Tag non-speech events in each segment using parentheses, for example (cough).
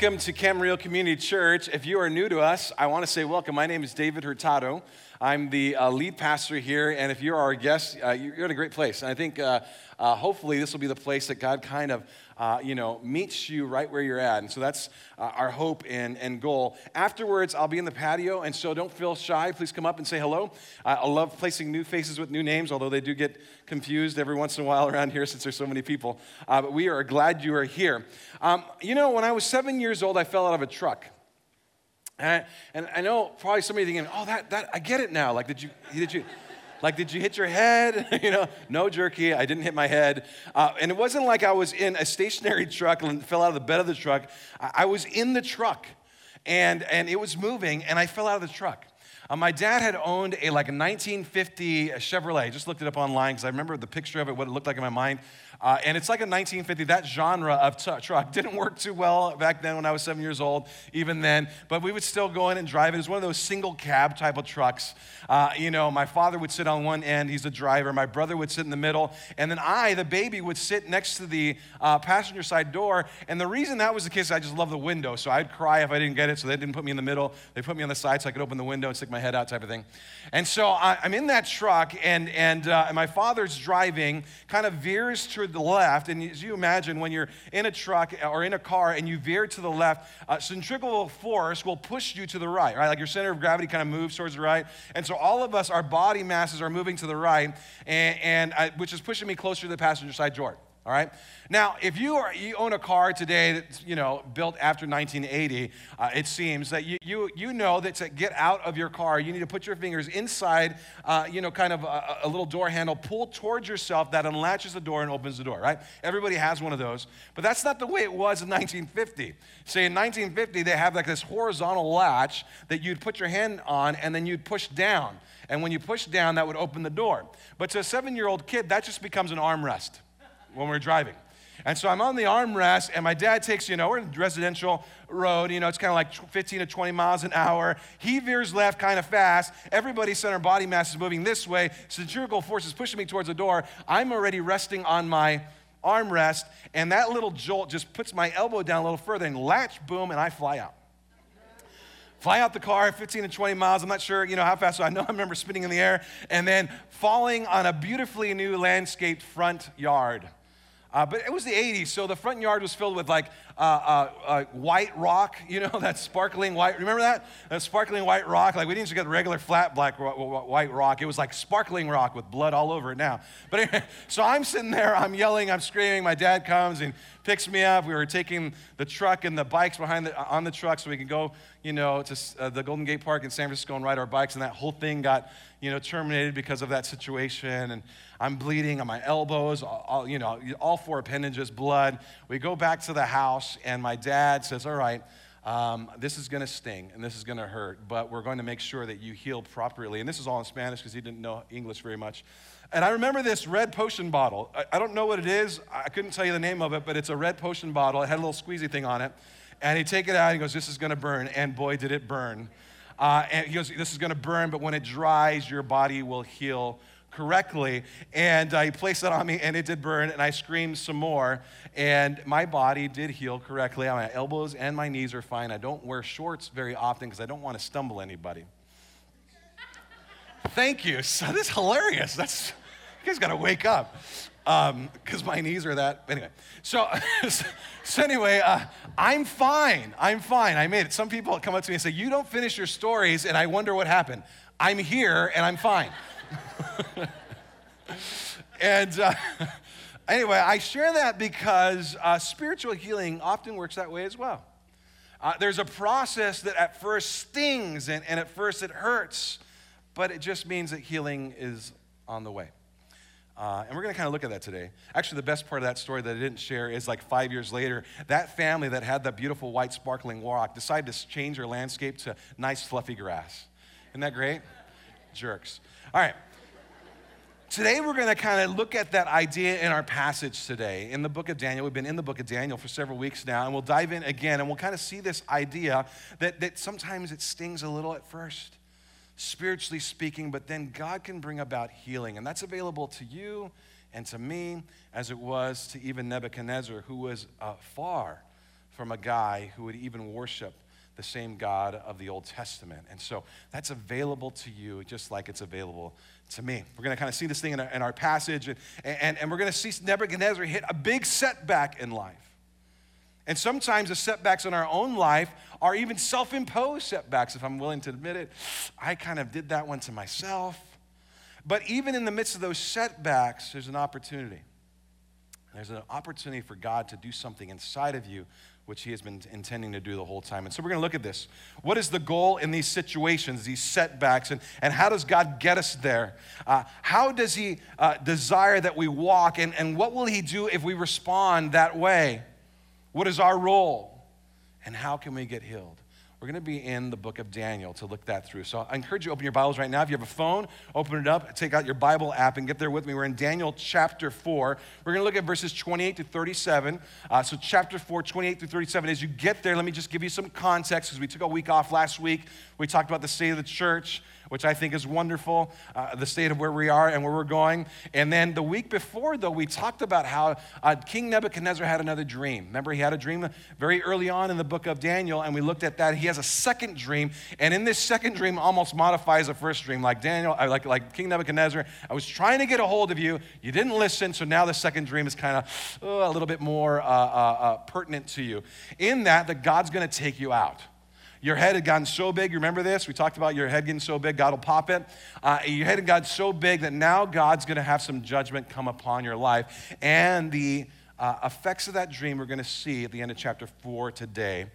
Welcome to Camarillo Community Church. If you are new to us, I want to say welcome. My name is David Hurtado. I'm the uh, lead pastor here, and if you're our guest, uh, you're in a great place. And I think uh, uh hopefully this will be the place that God kind of uh, you know, meets you right where you're at. And so that's uh, our hope and, and goal. Afterwards, I'll be in the patio, and so don't feel shy. Please come up and say hello. I love placing new faces with new names, although they do get confused every once in a while around here since there's so many people. But we are glad you are here. Um, you know, when I was seven years old, I fell out of a truck. And I, and I know probably somebody thinking, oh, that, that, I get it now. Like, did you, did you, like, did you hit your head? (laughs) you know, no jerky. I didn't hit my head. Uh, and it wasn't like I was in a stationary (laughs) truck and fell out of the bed of the truck. I, I was in the truck and, and it was moving and I fell out of the truck. Uh, my dad had owned a like a 1950 Chevrolet. I just looked it up online because I remember the picture of it, what it looked like in my mind. Uh, and it's like a 1950, that genre of t- truck. (laughs) Didn't work too well back then when I was seven years old, even then. But we would still go in and drive it. It was one of those single cab type of trucks. Uh, you know, my father would sit on one end, he's the driver. My brother would sit in the middle. And then I, the baby, would sit next to the uh, passenger side door. And the reason that was the case, I just love the window. So I'd cry if I didn't get it. So they didn't put me in the middle. They put me on the side so I could open the window and stick my head out, type of thing. And so I, am in that truck, and, and, uh, and my father's driving, kind of veers to the left, and as you imagine, when you're in a truck or in a car and you veer to the left, uh, centrifugal force will push you to the right, right? Like your center of gravity kind of moves towards the right. And so all of us, our body masses are moving to the right, and, and I, which is pushing me closer to the passenger side door all right? Now, if you, are, you own a car today that's, you know, built after 1980, uh, it seems that you, you, you know that to get out of your car, you need to put your fingers inside, uh, you know, kind of a, a, little door handle, pull towards yourself that unlatches the door and opens the door, right? Everybody has one of those. But that's not the way it was in 1950. Say in 1950, they have like this horizontal latch that you'd put your hand on and then you'd push down. And when you push down, that would open the door. But to a seven year old kid, that just becomes an armrest when we're driving. And so I'm on the armrest, and my dad takes, you know, we're in residential road, you know, it's kind of like 15 to 20 miles an hour. He veers left kind of fast. Everybody's center body mass is moving this way. Centrifugal force is pushing me towards the door. I'm already resting on my armrest, and that little jolt just puts my elbow down a little further, and latch, boom, and I fly out fly out the car 15 to 20 miles. I'm not sure, you know, how fast. So I know I remember spinning in the air and then falling on a beautifully new landscaped front yard. Uh, but it was the 80s, so the front yard was filled with like uh, uh, uh white rock, (laughs) you know, that sparkling white. Remember that? That sparkling white rock. Like we didn't just get regular flat black white rock. It was like sparkling rock with blood all over it now. But anyway, (laughs) so I'm sitting there, I'm yelling, I'm screaming. My dad comes and picks me up. We were taking the truck and the bikes behind the, on the truck so we could go, you know, to uh, the Golden Gate Park in San Francisco and ride our bikes. And that whole thing got, you know, terminated because of that situation. And I'm bleeding on my elbows, all, you know, all four appendages, blood. We go back to the house, and my dad says, All right, um, this is going to sting and this is going to hurt, but we're going to make sure that you heal properly. And this is all in Spanish because he didn't know English very much. And I remember this red potion bottle. I, I, don't know what it is. I couldn't tell you the name of it, but it's a red potion bottle. It had a little squeezy thing on it. And he take it out he goes, This is going to burn. And boy, did it burn. Uh, and he goes, This is going to burn, but when it dries, your body will heal correctly. And uh, he placed it on me, and it did burn, and I screamed some more. And my body did heal correctly. My elbows and my knees are fine. I don't wear shorts very often because I don't want to stumble anybody. Thank you. (laughs) So this is hilarious. That's you guys got to wake up because um, my knees are that. Anyway, (laughs) so so anyway, uh, I'm fine. I'm fine. I made it. Some people come up to me and say, "You don't finish your stories," and I wonder what happened. I'm here and I'm fine. (laughs) and uh, (laughs) anyway, I share that because uh, spiritual healing often works that way as well. Uh, there's a process that at first stings and, and at first it hurts, but it just means that healing is on the way. Uh, and we're going to kind of look at that today. Actually, the best part of that story that I didn't share is like five years later, that family that had that beautiful white sparkling rock decided to change their landscape to nice fluffy grass. Isn't that great? Jerks. All right. Today, we're going to kind of look at that idea in our passage today in the book of Daniel. We've been in the book of Daniel for several weeks now, and we'll dive in again and we'll kind of see this idea that, that sometimes it stings a little at first, spiritually speaking, but then God can bring about healing. And that's available to you and to me as it was to even Nebuchadnezzar, who was uh, far from a guy who would even worship the same God of the Old Testament. And so that's available to you just like it's available to me. We're going to kind of see this thing in our, in our passage, and, and, and we're going to see Nebuchadnezzar hit a big setback in life. And sometimes the setbacks in our own life are even self imposed setbacks, if I'm willing to admit it. I kind of did that one to myself. But even in the midst of those setbacks, there's an opportunity. There's an opportunity for God to do something inside of you, which He has been intending to do the whole time. And so we're going to look at this. What is the goal in these situations, these setbacks, and, and how does God get us there? Uh, how does He uh, desire that we walk, and, and what will He do if we respond that way? What is our role? And how can we get healed? We're going to be in the book of Daniel to look that through. So I encourage you to open your Bibles right now. If you have a phone, open it up, take out your Bible app, and get there with me. We're in Daniel chapter 4. We're going to look at verses 28 to 37. Uh, so, chapter 4, 28 through 37. As you get there, let me just give you some context because we took a week off last week. We talked about the state of the church which I think is wonderful, uh, the state of where we are and where we're going. And then the week before, though, we talked about how uh, King Nebuchadnezzar had another dream. Remember, he had a dream very early on in the book of Daniel, and we looked at that. He has a second dream, and in this second dream, almost modifies the first dream. Like Daniel, uh, like, like King Nebuchadnezzar, I was trying to get a hold of you, you didn't listen, so now the second dream is kind of uh, a little bit more uh, uh, pertinent to you. In that, that God's going to take you out. Your head had gotten so big. Remember this? We talked about your head getting so big, God will pop it. Uh, your head had gotten so big that now God's going to have some judgment come upon your life. And the uh, effects of that dream we're going to see at the end of chapter 4 today,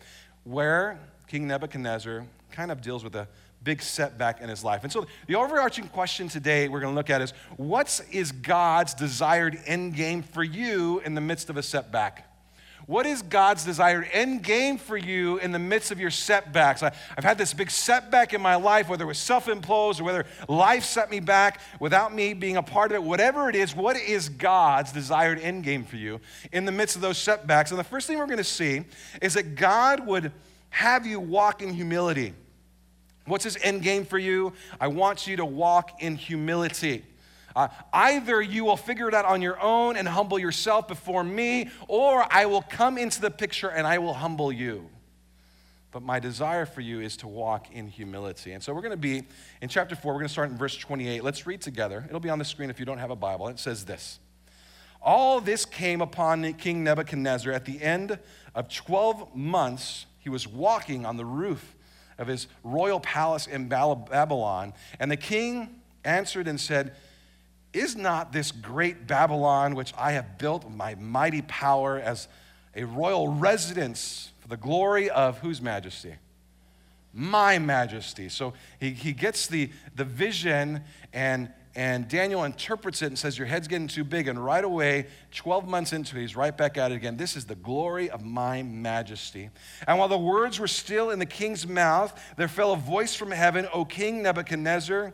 where King Nebuchadnezzar kind of deals with a big setback in his life. And so the overarching question today we're going to look at is what is God's desired end game for you in the midst of a setback? What is God's desired end game for you in the midst of your setbacks? I, have had this big setback in my life, whether it was self imposed or whether life set me back without me being a part of it. Whatever it is, what is God's desired end game for you in the midst of those setbacks? And the first thing we're going to see is that God would have you walk in humility. What's his end game for you? I want you to walk in humility. Uh, either you will figure it out on your own and humble yourself before me, or I will come into the picture and I will humble you. But my desire for you is to walk in humility. And so we're going to be in chapter 4, we're going to start in verse 28. Let's read together. It'll be on the screen if you don't have a Bible. It says this All this came upon King Nebuchadnezzar at the end of 12 months. He was walking on the roof of his royal palace in Babylon. And the king answered and said, is not this great Babylon, which I have built with my mighty power as a royal residence for the glory of whose majesty? My majesty. So he, he gets the, the vision, and, and Daniel interprets it and says, Your head's getting too big. And right away, 12 months into it, he's right back at it again. This is the glory of my majesty. And while the words were still in the king's mouth, there fell a voice from heaven, O King Nebuchadnezzar.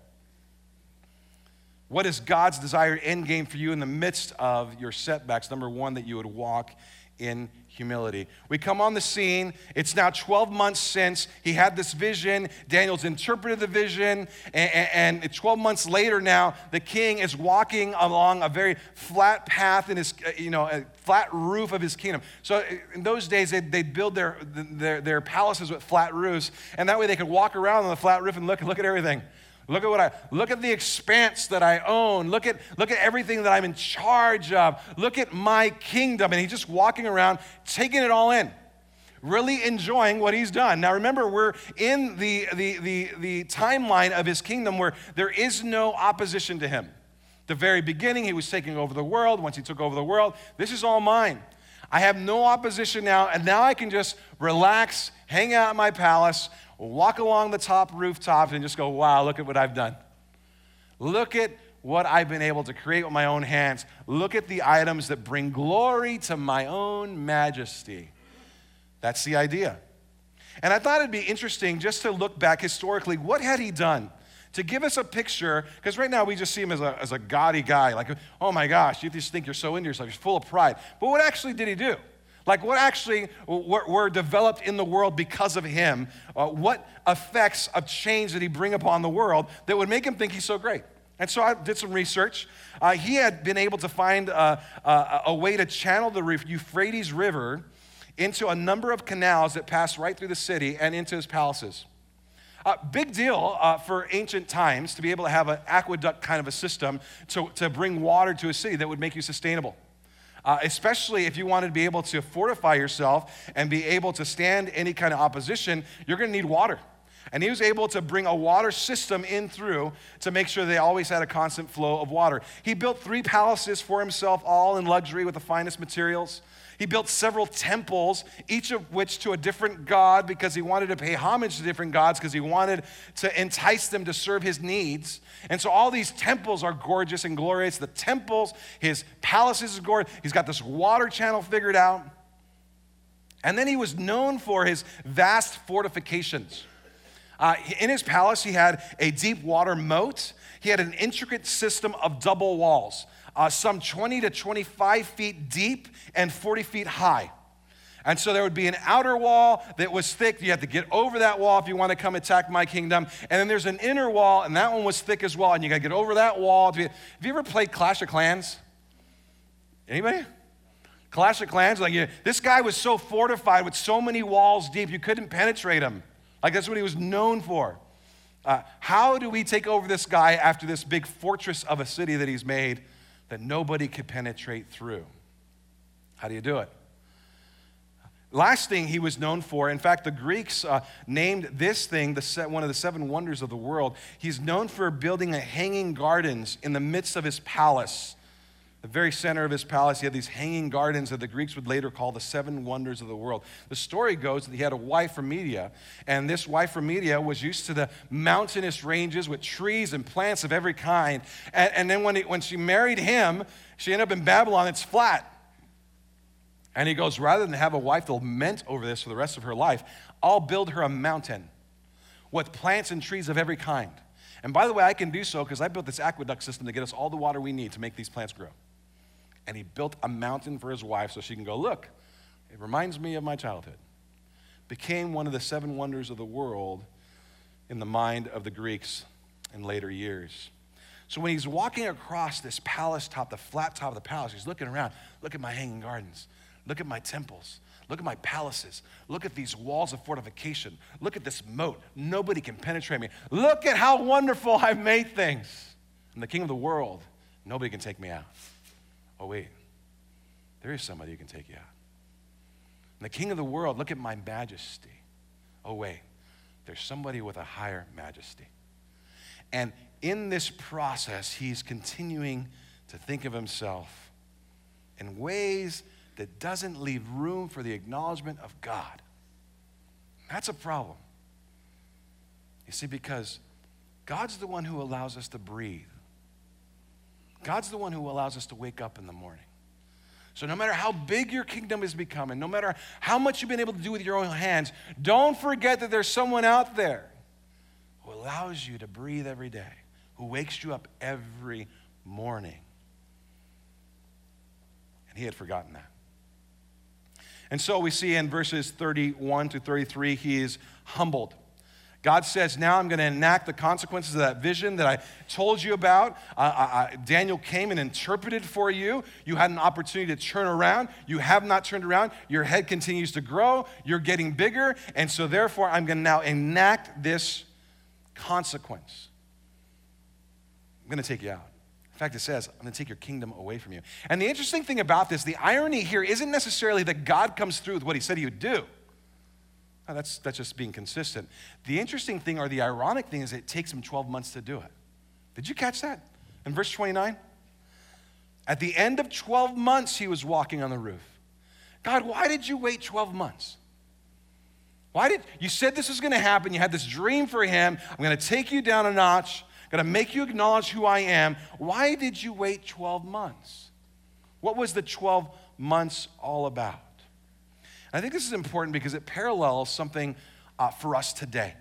What is God's desired end game for you in the midst of your setbacks? Number one, that you would walk in humility. We come on the scene. It's now 12 months since he had this vision. Daniel's interpreted the vision. And, and 12 months later now, the king is walking along a very flat path in his, you know, a flat roof of his kingdom. So in those days, they'd, they'd build their, their, their palaces with flat roofs. And that way they could walk around on the flat roof and look, look at everything. Look at what I look at the expanse that I own. Look at look at everything that I'm in charge of. Look at my kingdom. And he's just walking around, taking it all in. Really enjoying what he's done. Now remember, we're in the, the, the, the timeline of his kingdom where there is no opposition to him. The very beginning, he was taking over the world. Once he took over the world, this is all mine. I have no opposition now, and now I can just relax, hang out in my palace, walk along the top rooftops and just go, wow, look at what I've done. Look at what I've been able to create with my own hands. Look at the items that bring glory to my own majesty. That's the idea. And I thought it'd be interesting just to look back historically. What had he done? To give us a picture, because right now we just see him as a, as a gaudy guy, like, oh my gosh, you just think you're so into yourself, you're full of pride. But what actually did he do? Like, what actually were, developed in the world because of him? Uh, what effects of change did he bring upon the world that would make him think he's so great? And so I did some research. Uh, he had been able to find uh, a way to channel the Euphrates River into a number of canals that passed right through the city and into his palaces. Uh, big deal uh, for ancient times to be able to have an aqueduct kind of a system to, to bring water to a city that would make you sustainable. Uh, especially if you wanted to be able to fortify yourself and be able to stand any kind of opposition, you're going to need water. And he was able to bring a water system in through to make sure they always had a constant flow of water. He built three palaces for himself, all in luxury with the finest materials. He built several temples, each of which to a different god because he wanted to pay homage to different gods because he wanted to entice them to serve his needs. And so all these temples are gorgeous and glorious. The temples, his palaces is gorgeous. He's got this water channel figured out. And then he was known for his vast fortifications. Uh, in his palace, he had a deep water moat. He had an intricate system of double walls uh, some 20 to 25 feet deep and 40 feet high. And so there would be an outer wall that was thick. You had to get over that wall if you want to come attack my kingdom. And then there's an inner wall, and that one was thick as well. And you got to get over that wall. You, have you ever played Clash of Clans? Anybody? Clash of Clans? Like, you, this guy was so fortified with so many walls deep, you couldn't penetrate him. Like, that's what he was known for. Uh, how do we take over this guy after this big fortress of a city that he's made? that nobody could penetrate through. How do you do it? Last thing he was known for, in fact, the Greeks uh, named this thing the, one of the seven wonders of the world. He's known for building a hanging gardens in the midst of his palace the very center of his palace, he had these hanging gardens that the Greeks would later call the seven wonders of the world. The story goes that he had a wife from Media, and this wife from Media was used to the mountainous ranges with trees and plants of every kind. And, and then when, he, when she married him, she ended up in Babylon, it's flat. And he goes, rather than have a wife that'll lament over this for the rest of her life, I'll build her a mountain with plants and trees of every kind. And by the way, I can do so because I built this aqueduct system to get us all the water we need to make these plants grow and he built a mountain for his wife so she can go, Look, it reminds me of my childhood. Became one of the seven wonders of the world in the mind of the Greeks in later years. So when he's walking across this palace top, the flat top of the palace, he's looking around. Look at my hanging gardens. Look at my temples. Look at my palaces. Look at these walls of fortification. Look at this moat. Nobody can penetrate me. Look at how wonderful I've made things. I'm the king of the world. Nobody can take me out. Oh, wait, there is somebody who can take you out. And the king of the world, look at my majesty. Oh, wait, there's somebody with a higher majesty. And in this process, he's continuing to think of himself in ways that doesn't leave room for the acknowledgement of God. That's a problem. You see, because God's the one who allows us to breathe. God's the one who allows us to wake up in the morning. So, no matter how big your kingdom is becoming, no matter how much you've been able to do with your own hands, don't forget that there's someone out there who allows you to breathe every day, who wakes you up every morning. And he had forgotten that. And so we see in verses 31 to 33, he is humbled. God says, Now I'm going to enact the consequences of that vision that I told you about. Daniel came and interpreted for you. You had an opportunity to turn around. You have not turned around. Your head continues to grow. You're getting bigger. And so, therefore, I'm going to now enact this consequence. I'm going to take you out. In fact, it says, I'm going to take your kingdom away from you. And the interesting thing about this, the irony here isn't necessarily that God comes through with what he said he would do. Oh, that's, that's just being consistent. The interesting thing, or the ironic thing, is it takes him 12 months to do it. Did you catch that? In verse 29? At the end of 12 months, he was walking on the roof. God, why did you wait 12 months? Why did you said this was going to happen? You had this dream for him. I'm going to take you down a notch. I'm going to make you acknowledge who I am. Why did you wait 12 months? What was the 12 months all about? I think this is important because it parallels something uh, for us today.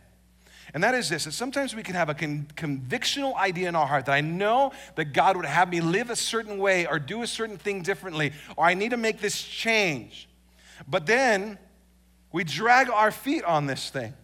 And that is this that sometimes we can have a con- convictional idea in our heart that I know that God would have me live a certain way or do a certain thing differently, or I need to make this change. But then we drag our feet on this thing.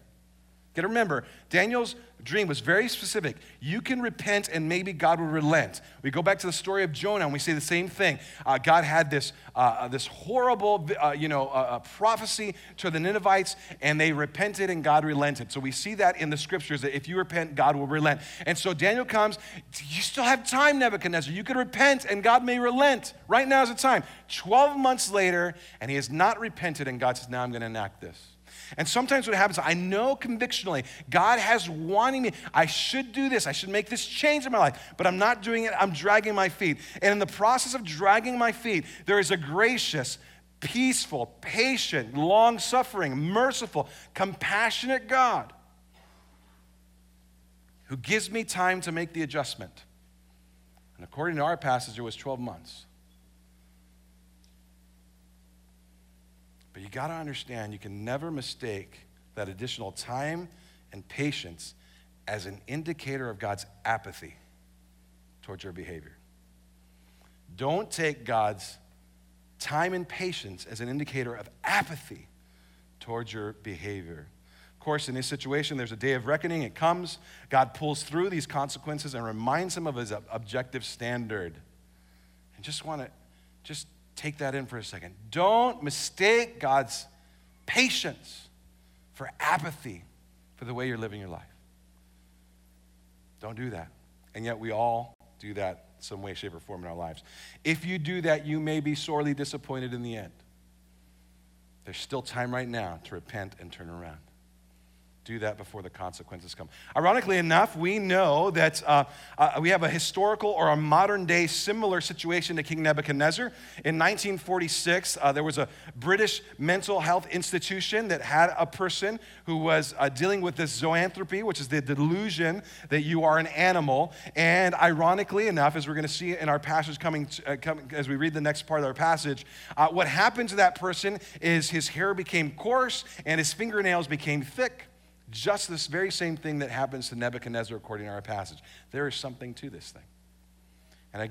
Got to remember, Daniel's dream was very specific. You can repent and maybe God will relent. We go back to the story of Jonah and we say the same thing. Uh, God had this, uh, uh this horrible, uh, you know, uh, uh, prophecy to the Ninevites and they repented and God relented. So we see that in the scriptures that if you repent, God will relent. And so Daniel comes, you still have time, Nebuchadnezzar. You can repent and God may relent. Right now is the time. 12 months later and he has not repented and God says, now I'm going to enact this. And sometimes what happens, I know convictionally, God has wanting me, I should do this, I should make this change in my life, but I'm not doing it, I'm dragging my feet. And in the process of dragging my feet, there is a gracious, peaceful, patient, long suffering, merciful, compassionate God who gives me time to make the adjustment. And according to our passage, it was 12 months. But you got to understand, you can never mistake that additional time and patience as an indicator of God's apathy towards your behavior. Don't take God's time and patience as an indicator of apathy towards your behavior. Of course, in this situation, there's a day of reckoning. It comes. God pulls through these consequences and reminds him of his objective standard. And just want to just take that in for a second. Don't mistake God's patience for apathy for the way you're living your life. Don't do that. And yet we all do that some way, shape, or form in our lives. If you do that, you may be sorely disappointed in the end. There's still time right now to repent and turn around do that before the consequences come. Ironically enough, we know that uh, uh, we have a historical or a modern day similar situation to King Nebuchadnezzar. In 1946, uh, there was a British mental health institution that had a person who was uh, dealing with this zoanthropy, which is the delusion that you are an animal. And ironically enough, as we're going to see in our passage coming, uh, coming, as we read the next part of our passage, uh, what happened to that person is his hair became coarse and his fingernails became thick. Just this very same thing that happens to Nebuchadnezzar according to our passage. There is something to this thing.